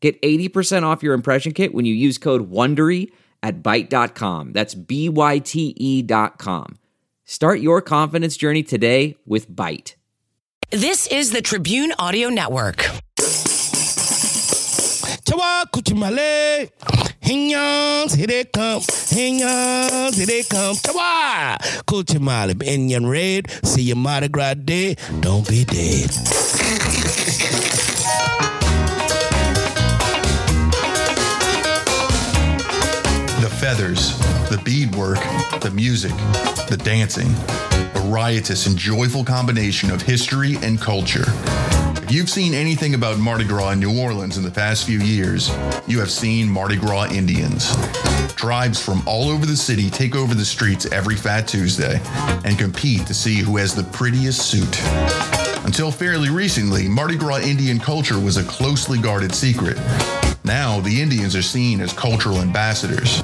Get 80% off your impression kit when you use code WONDERY at Byte.com. That's B-Y-T-E dot com. Start your confidence journey today with Byte. This is the Tribune Audio Network. Chawa kuchimale. Hinyans, here they come. Hinyans, here they come. Chawa kuchimale. Indian red. See your Mardi Gras day. Don't be dead. The beadwork, the music, the dancing, a riotous and joyful combination of history and culture. If you've seen anything about Mardi Gras in New Orleans in the past few years, you have seen Mardi Gras Indians. Tribes from all over the city take over the streets every Fat Tuesday and compete to see who has the prettiest suit. Until fairly recently, Mardi Gras Indian culture was a closely guarded secret. Now, the Indians are seen as cultural ambassadors.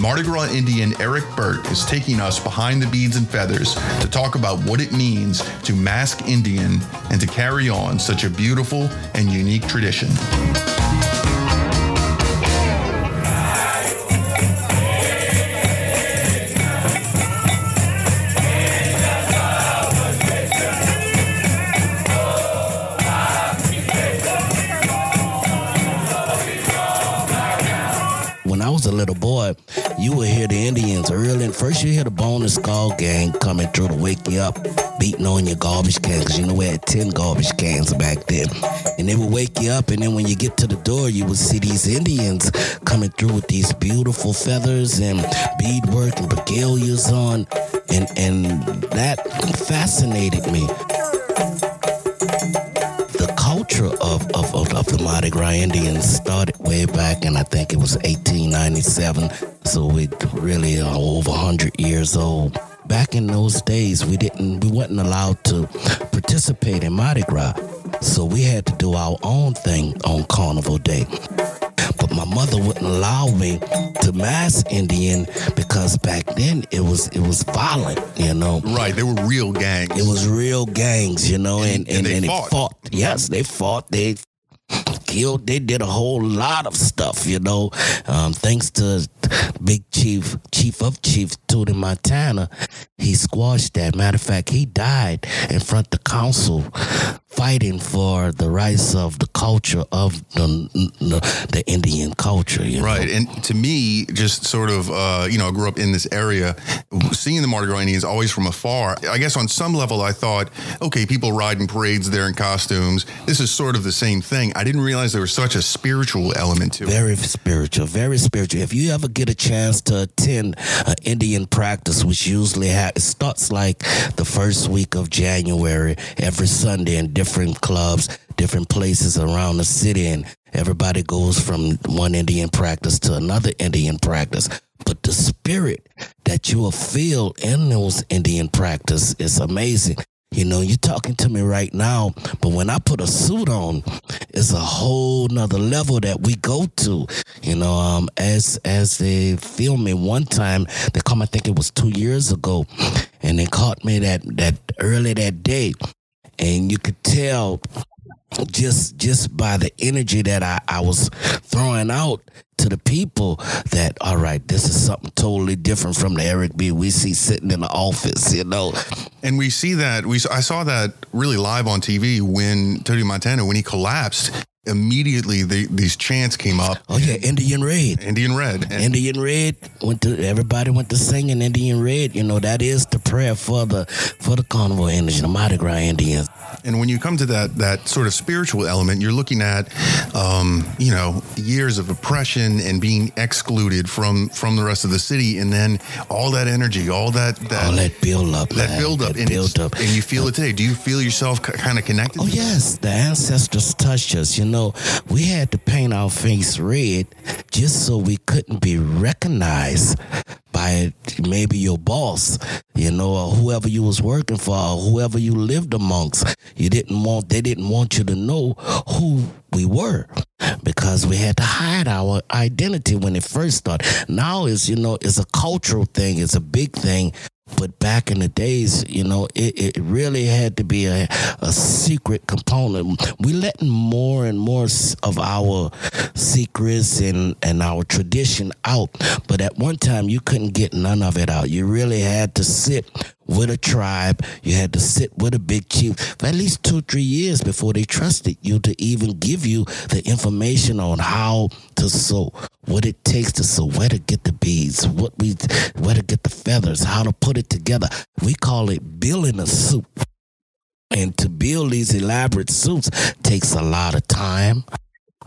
Mardi Gras Indian Eric Burt is taking us behind the beads and feathers to talk about what it means to mask Indian and to carry on such a beautiful and unique tradition. Hear the Indians early. And first, you hear the Bone and Skull Gang coming through to wake you up, beating on your garbage cans. because you know we had 10 garbage cans back then. And they would wake you up, and then when you get to the door, you would see these Indians coming through with these beautiful feathers and beadwork and regalias on. And, and that fascinated me the culture of, of, of, the Mardi Gras Indians started way back in, I think it was 1897. So it really are over 100 years old. Back in those days, we didn't, we wasn't allowed to participate in Mardi Gras. So we had to do our own thing on Carnival Day. But my mother wouldn't allow me to mass Indian because back then it was it was violent, you know. Right, they were real gangs. It was real gangs, you know, and, And- and and, they and fought. it fought. Yes, they fought. They killed. They did a whole lot of stuff, you know. Um, thanks to Big Chief, Chief of Chiefs, Tootie Montana, he squashed that. Matter of fact, he died in front of the council fighting for the rights of the culture of the, the, Indian culture, you know. Right. And to me, just sort of, uh, you know, I grew up in this area, seeing the Mardi Gras Indians always from afar. I guess on some level, I thought, okay, people ride in parades there in costumes. This is sort of the same thing. I didn't realize there was such a spiritual element to it. Very spiritual, very spiritual. If you ever get a chance to attend an Indian practice, which usually ha- it starts like the first week of January, every Sunday in different clubs, different places around the city, and everybody goes from one Indian practice to another Indian practice. But the spirit that you will feel in those Indian practice is amazing. You know, you're talking to me right now, but when I put a suit on, it's a whole nother level that we go to. You know, um, as as they filmed me one time, they come, I think it was two years ago, and they caught me that that early that day, and you could tell just just by the energy that I, I was throwing out to the people that all right this is something totally different from the eric b we see sitting in the office you know And we see that, we I saw that really live on TV when Tootie Montana, when he collapsed, immediately the, these chants came up. oh yeah indian red Indian Red. And Indian Red went to everybody went to singing Indian Red. You know that is the prayer for the for the carnival Indians, the Mardi Gras Indians. And when you come to that that sort of spiritual element, you're looking at, um, you know, years of oppression and being excluded from from the rest of the city, and then all that energy, all that that All that build up, that man, build up, that and, build up. and you feel it today. Do you feel yourself kind of connected? Oh to that? yes, the ancestors touched us. You know, we had to paint our face red just so we couldn't be recognized by maybe your boss, you know, or whoever you was working for, or whoever you lived amongst. You didn't want they didn't want you to know who we were because we had to hide our identity when it first started. Now is you know it's a cultural thing, it's a big thing. But back in the days, you know, it, it really had to be a, a secret component. We letting more and more of our secrets and, and our tradition out. But at one time, you couldn't get none of it out. You really had to sit with a tribe. You had to sit with a big chief for at least two, three years before they trusted you to even give you the information on how to sew, what it takes to sew, where to get the beads, what we, where to get the feathers, how to put it together. We call it building a suit. And to build these elaborate suits takes a lot of time,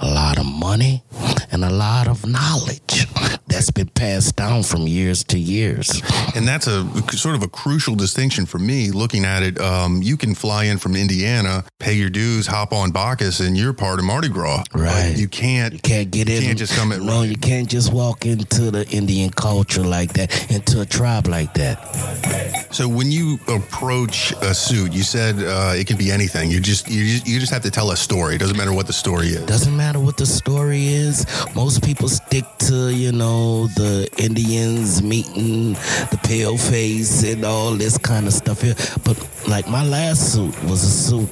a lot of money, and a lot of knowledge that's been passed down from years to years. And that's a sort of a crucial distinction for me looking at it. Um, you can fly in from Indiana, pay your dues, hop on Bacchus, and you're part of Mardi Gras. Right. you can't. You can't get You in. can't just come in- No, you can't just walk into the Indian culture like that, into a tribe like that. So when you approach a suit, you said uh, it can be anything. You just you just, you just have to tell a story. It doesn't matter what the story is. Doesn't matter what the story is. Most people stick to, you know, the Indians meeting the pale face and all this kind of stuff here. But like my last suit was a suit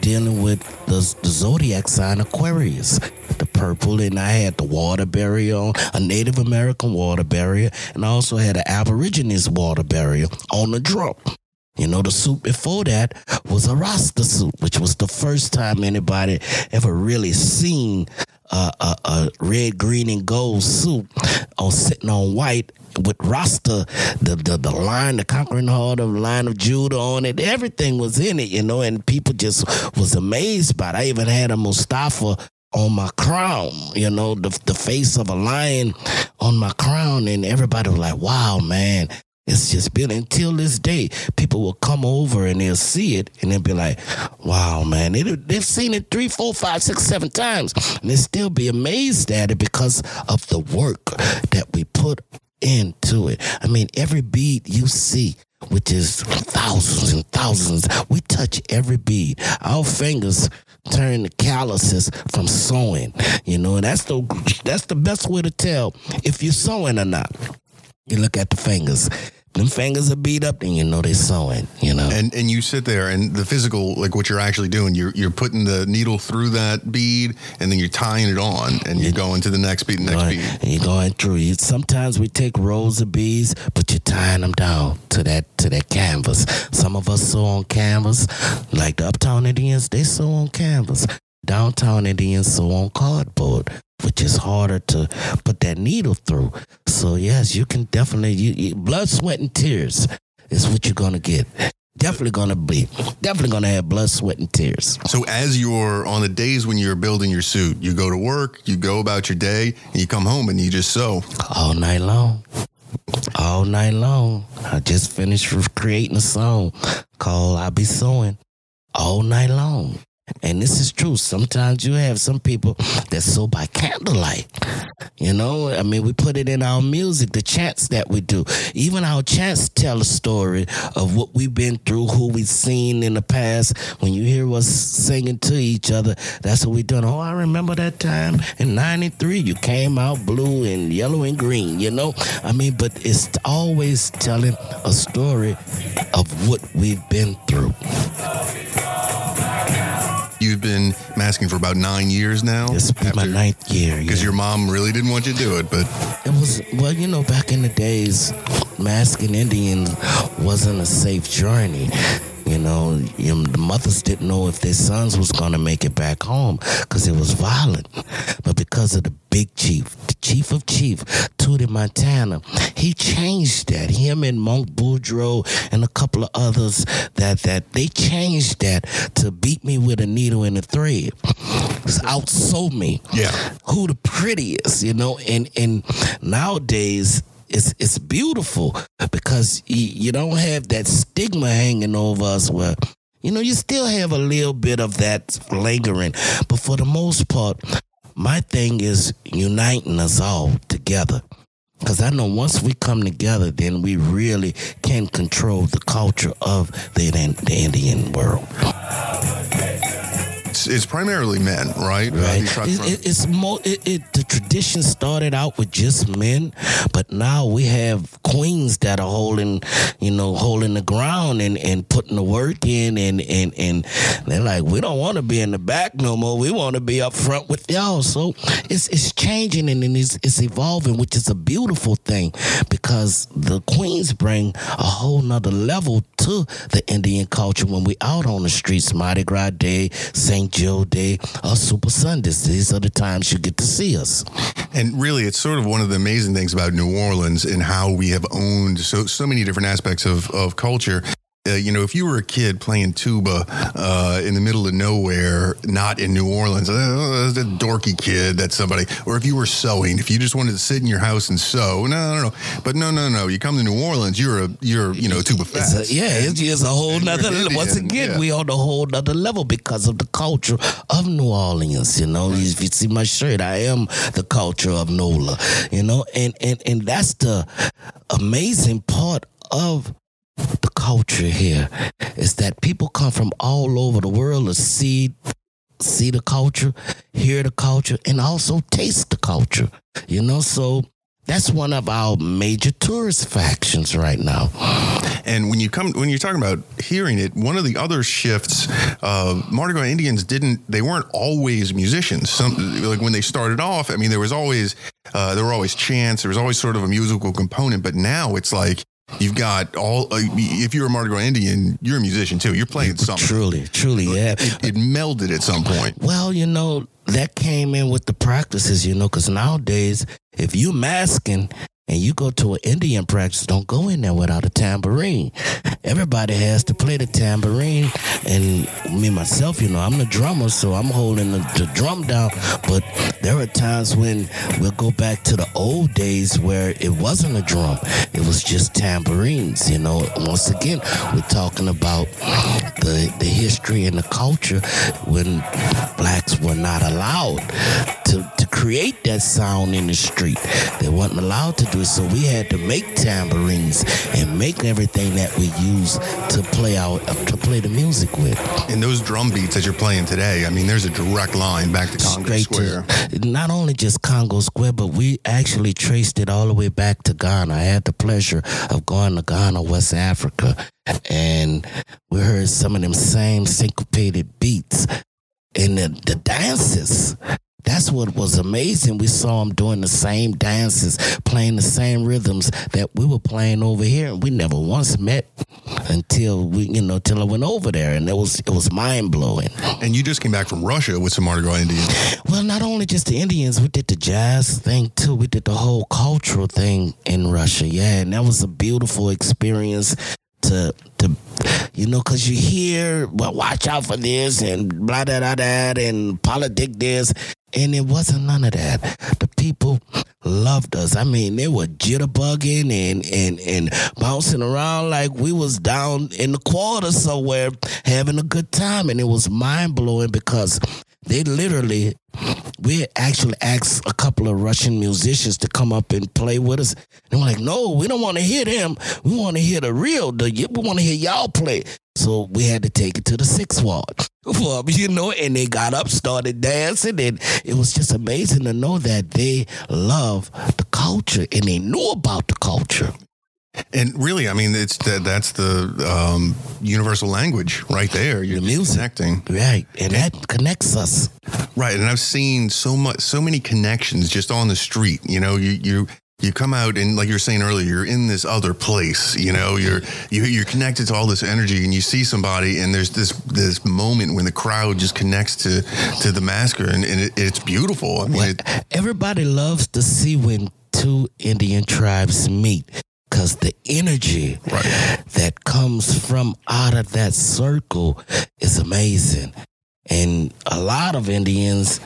dealing with the, the zodiac sign Aquarius. The purple, and I had the water bearer on, a Native American water bearer, and I also had an Aborigines water bearer on the drum. You know, the suit before that was a Rasta suit, which was the first time anybody ever really seen a, a, a red, green, and gold suit on sitting on white with Rasta, the, the the line, the conquering heart of the line of Judah on it. Everything was in it, you know, and people just was amazed by it. I even had a Mufasa on my crown, you know, the the face of a lion on my crown, and everybody was like, "Wow, man." It's just been until this day. People will come over and they'll see it and they'll be like, wow, man. They, they've seen it three, four, five, six, seven times. And they still be amazed at it because of the work that we put into it. I mean, every bead you see, which is thousands and thousands, we touch every bead. Our fingers turn the calluses from sewing. You know, and that's the that's the best way to tell if you're sewing or not. You look at the fingers. Them fingers are beat up, then you know they're sewing. You know. And and you sit there and the physical, like what you're actually doing, you're you're putting the needle through that bead and then you're tying it on and you're going to the next bead, next Going- bead. and you're going through. You, sometimes we take rows of beads, but you're tying them down to that to that canvas. Some of us sew on canvas, like the Uptown Indians. They sew on canvas. Downtown Indians sew on cardboard, which is harder to put that needle through. So yes, you can definitely you, you blood, sweat, and tears is what you're gonna get. Definitely gonna be Definitely gonna have blood, sweat, and tears. So as you're on the days when you're building your suit, you go to work, you go about your day, and you come home and you just sew. all night long. All night long. I just finished creating a song called I Be Sewing all night long. And this is true. Sometimes you have some people that sew by candlelight. You know, I mean, we put it in our music, the chants that we do. Even our chants tell a story of what we've been through, who we've seen in the past. When you hear us singing to each other, that's what we're doing. Oh, I remember that time in 93, you came out blue and yellow and green, you know? I mean, but it's always telling a story of what we've been through. You've been masking for about nine years now. This be my ninth year. Because yeah. your mom really didn't want you to do it, but It was well, you know, back in the days, masking Indians wasn't a safe journey. You know, the mothers didn't know if their sons was gonna make it back home because it was violent. But because of the big chief, the chief of chief, Tootie Montana, he changed that. Him and Monk Boudreaux and a couple of others that that they changed that to beat me with a needle and a thread. Outsold me. Yeah. Who the prettiest, you know, and and nowadays it's it's beautiful because you, you don't have that stigma hanging over us where you know you still have a little bit of that lingering but for the most part my thing is uniting us all together because I know once we come together, then we really can control the culture of the, the Indian world. It's, it's primarily men, right? Uh, Right. tribes It, it, it's more. It, it the tradition started out with just men, but now we have queens that are holding, you know, holding the ground and, and putting the work in, and and and they're like, we don't want to be in the back no more. We want to be up front with y'all. So it's it's changing and it's it's evolving, which is a beautiful thing because the queens bring a whole nother level to the Indian culture when we out on the streets, Mardi Gras Day, St. Joe Day, or Super Sundays. These are the times you get to see us. And really, it's sort of one of the amazing things about New Orleans and how we have owned so so many different aspects of of culture. Uh, you know, if you were a kid playing tuba uh, in the middle of nowhere, not in New Orleans, uh, a dorky kid. That's somebody. Or if you were sewing, if you just wanted to sit in your house and sew, no, no, no. But no, no, no. You come to New Orleans, you're a you're you know tuba It's a, yeah, it's just a whole nother. Indian, Once again, yeah. we on a whole nother level because of the culture of New Orleans. You know, if you see my shirt, I am the culture of NOLA. You know, and and and that's the amazing part of the culture here is that people come from all over the world to see see the culture, hear the culture, and also taste the culture. You know, so that's one of our major tourist factions right now. And when you come, when you're talking about hearing it, one of the other shifts, uh, Mardi Gras Indians didn't, they weren't always musicians. Some, like when they started off, I mean, there was always, uh, there were always chants, there was always sort of a musical component, but now it's like, You've got all. Uh, if you're a Mardi Gras Indian, you're a musician too. You're playing something. Truly, truly, yeah. It, it melded at some point. Well, you know, that came in with the practices, you know, because nowadays, if you're masking and you go to an Indian practice, don't go in there without a tambourine. Everybody has to play the tambourine. And me, myself, you know, I'm the drummer, so I'm holding the, the drum down. But there are times when we'll go back to the old days where it wasn't a drum, it was just tambourines, you know. Once again, we're talking about the, the history and the culture when blacks were not allowed to, to create that sound in the street. They weren't allowed to do so we had to make tambourines and make everything that we use to play out to play the music with. And those drum beats that you're playing today, I mean, there's a direct line back to Congo Straight Square. to not only just Congo Square, but we actually traced it all the way back to Ghana. I had the pleasure of going to Ghana, West Africa, and we heard some of them same syncopated beats and the, the dances. That's what was amazing. We saw them doing the same dances, playing the same rhythms that we were playing over here, and we never once met until we, you know, till I went over there, and it was it was mind blowing. And you just came back from Russia with some Mardi Gras Indians. Well, not only just the Indians, we did the jazz thing too. We did the whole cultural thing in Russia, yeah, and that was a beautiful experience. To to you know, cause you hear well, watch out for this and blah da da da and politic this, and it wasn't none of that. The people loved us. I mean, they were jitterbugging and and and bouncing around like we was down in the quarter somewhere having a good time, and it was mind blowing because they literally we actually asked a couple of Russian musicians to come up and play with us. And we're like, no, we don't want to hear them. We want to hear the real. The, we want to hear y'all play. So we had to take it to the sixth ward. You know, and they got up, started dancing, and it was just amazing to know that they love the culture and they knew about the culture. And really, I mean, it's that that's the um, universal language right there. You're The music. connecting, Right. And that connects us. right? And I've seen so much, so many connections just on the street. You know, you you you come out and like you were saying earlier, you're in this other place. You know, you're you, you're connected to all this energy, and you see somebody, and there's this this moment when the crowd just connects to to the masker, and, and it, it's beautiful. I mean, Well, it, everybody loves to see when two Indian tribes meet because the energy Right. that comes from out of that circle is amazing. And a lot of Indians,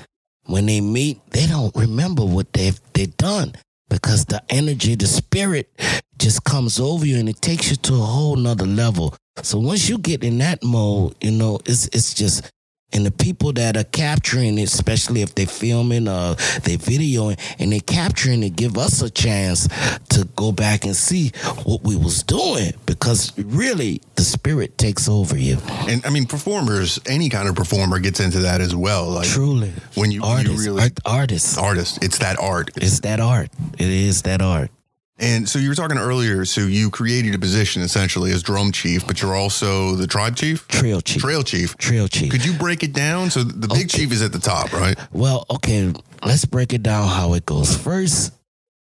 when they meet, they don't remember what they've they've done because the energy, the spirit just comes over you and it takes you to a whole nother level. So once you get in that mode, you know, it's it's just and the people that are capturing it, especially if they're filming uh, or they're videoing and they're capturing it, give us a chance to go back and see what we was doing because really the spirit takes over you. and I mean, performers, any kind of performer gets into that as well. Like Truly, when you, artists, you really art, artists, artist, it's that art. it's that art. It is that art. And so you were talking earlier. So you created a position essentially as drum chief, but you're also the tribe chief, Trail chief, trail chief. trail chief. Could you break it down? So the big Okay. chief is at the top, right? Well, okay, let's break it down how it goes. First,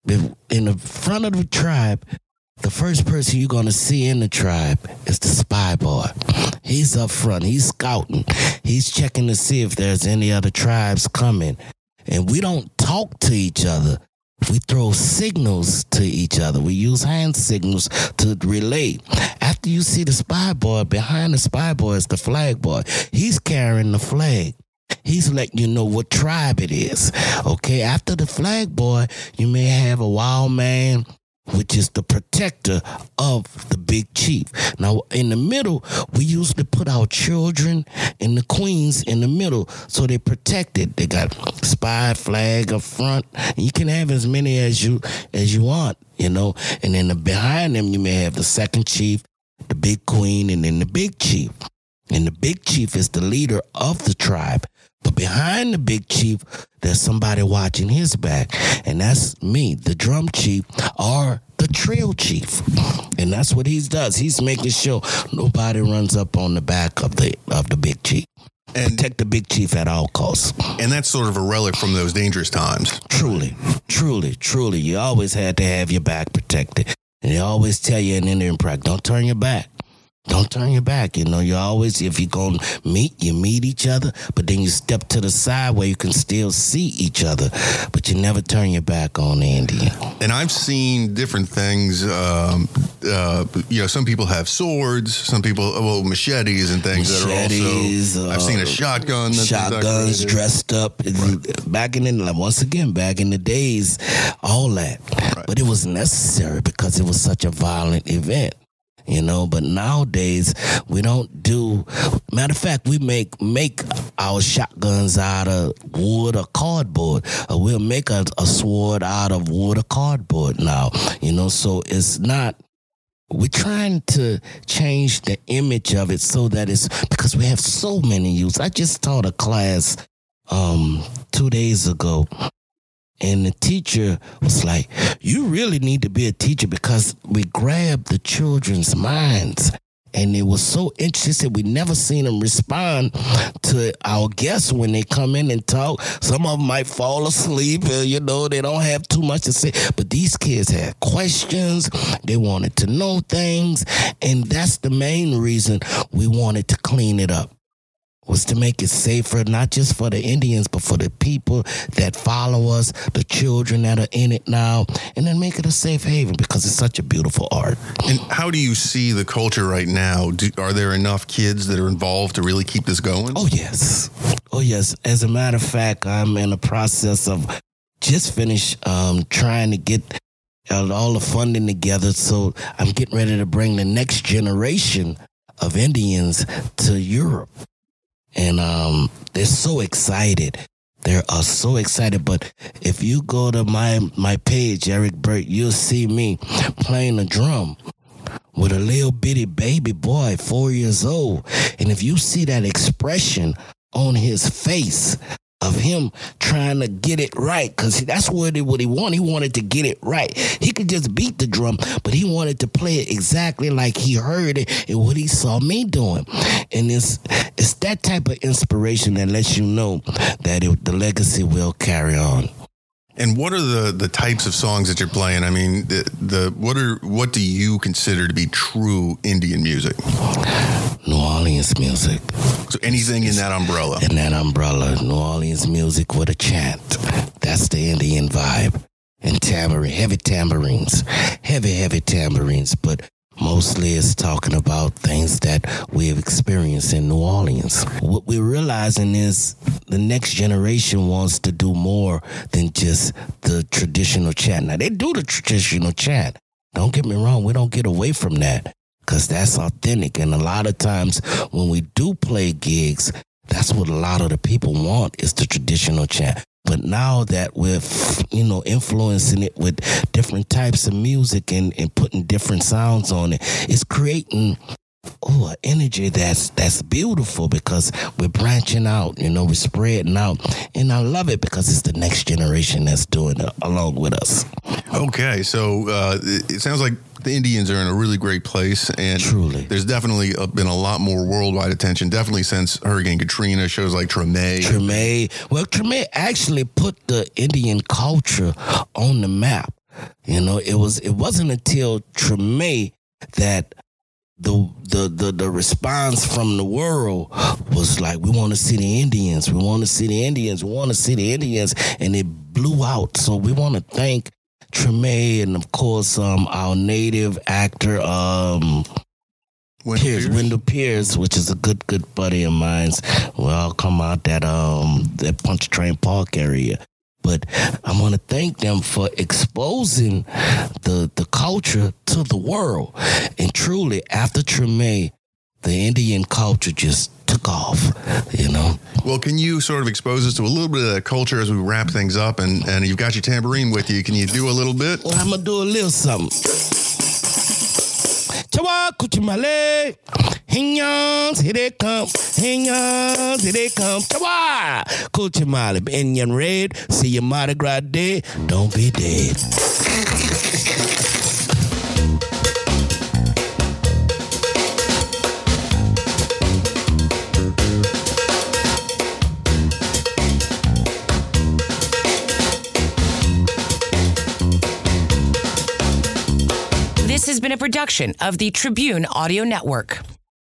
in the front of the tribe, the first person you're going to see in the tribe is the spy boy. He's up front, he's scouting, he's checking to see if there's any other tribes coming. And we don't talk to each other. We throw signals to each other. We use hand signals to relate. After you see the spy boy, behind the spy boy is the flag boy. He's carrying the flag. He's letting you know what tribe it is. Okay, after the flag boy, you may have a wild man, which is the protector of the big chief. Now, in the middle, we used to put our children and the queens in the middle so they're protected. They got spy flag up front. You can have as many as you as you want, you know. And then the, behind them, you may have the second chief, the big queen, and then the big chief. And the big chief is the leader of the tribe. But behind the big chief, there's somebody watching his back. And that's me, the drum chief, or the trail chief. And that's what he does. He's making sure nobody runs up on the back of the of the big chief. And Protect the big chief at all costs. and that's sort of a relic from those dangerous times. Truly, truly, truly. You always had to have your back protected. And they always tell you in Indian practice, don't turn your back. Don't turn your back. You know, you always, if you're going to meet, you meet each other, but then you step to the side where you can still see each other, but you never turn your back on Andy. And I've seen different things. Um, uh, you know, some people have swords. Some people, well, machetes and things Machetes, that are also. I've seen a uh, shotgun. That's Shotguns decorated. dressed up. Back in the, once again, back in the days, all that. But it was necessary because it was such a violent event. You know, but nowadays we don't do. Matter of fact, we make make our shotguns out of wood or cardboard, or we'll make a, a sword out of wood or cardboard now. You know, so it's not we're trying to change the image of it so that it's because we have so many youths. I just taught a class um two days ago and the teacher was like, You really need to be a teacher because we grabbed the children's minds. And it was so interesting. We never seen them respond to our guests when they come in and talk. Some of them might fall asleep, uh, you know, they don't have too much to say. But these kids had questions. They wanted to know things. And that's the main reason we wanted to clean it up was to make it safer, not just for the Indians, but for the people that follow us, the children that are in it now, and then make it a safe haven because it's such a beautiful art. And how do you see the culture right now? Do, are there enough kids that are involved to really keep this going? Oh, yes. Oh, yes. As a matter of fact, I'm in the process of just finished um, trying to get uh, all the funding together. So I'm getting ready to bring the next generation of Indians to Europe. And um, they're so excited. They are so excited. But if you go to my my page, Eric Burt, you'll see me playing the drum with a little bitty baby boy, four years old. And if you see that expression on his face of him trying to get it right, because that's what, it, what he wanted. He wanted to get it right. He could just beat the drum, but he wanted to play it exactly like he heard it and what he saw me doing. And it's, it's that type of inspiration that lets you know that it, the legacy will carry on. And what are the the types of songs that you're playing? I mean, the, the what are what do you consider to be true Indian music? New Orleans music. So anything in that umbrella. In that umbrella, New Orleans music with a chant. That's the Indian vibe. And tambourine, heavy tambourines, heavy, heavy tambourines, but Mostly it's talking about things that we have experienced in New Orleans. What we're realizing is the next generation wants to do more than just the traditional chat. Now, they do the traditional chat. Don't get me wrong, we don't get away from that because that's authentic. And a lot of times when we do play gigs, that's what a lot of the people want is the traditional chant. But now that we're, you know, influencing it with different types of music and, and putting different sounds on it, it's creating oh an energy that's that's beautiful because we're branching out you know we're spreading out and i love it because it's the next generation that's doing it along with us okay so uh, it sounds like the Indians are in a really great place, and truly, there's definitely been a lot more worldwide attention. Definitely since Hurricane Katrina, shows like Treme. Treme, well, Treme actually put the Indian culture on the map. You know, it was it wasn't until Treme that the the the the response from the world was like, we want to see the Indians, we want to see the Indians, we want to see the Indians, and it blew out. So we want to thank Treme, and of course, um, our native actor, um, Wendell Pierce, Pierce. Wendell Pierce, which is a good, good buddy of mine. We all come out that um that Pontchartrain Park area. But I want to thank them for exposing the the culture to the world. And truly, after Treme, the Indian culture just took off, you know. Well, can you sort of expose us to a little bit of that culture as we wrap things up? And, and you've got your tambourine with you. Can you do a little bit? Well, I'm gonna do a little something. Chawa kuchimale, hinyans, here they come, hinyans, here they come. Come on. Chawa kuchimale, Indian red, see your Mardi Gras day, don't be dead. This has been a production of the Tribune Audio Network.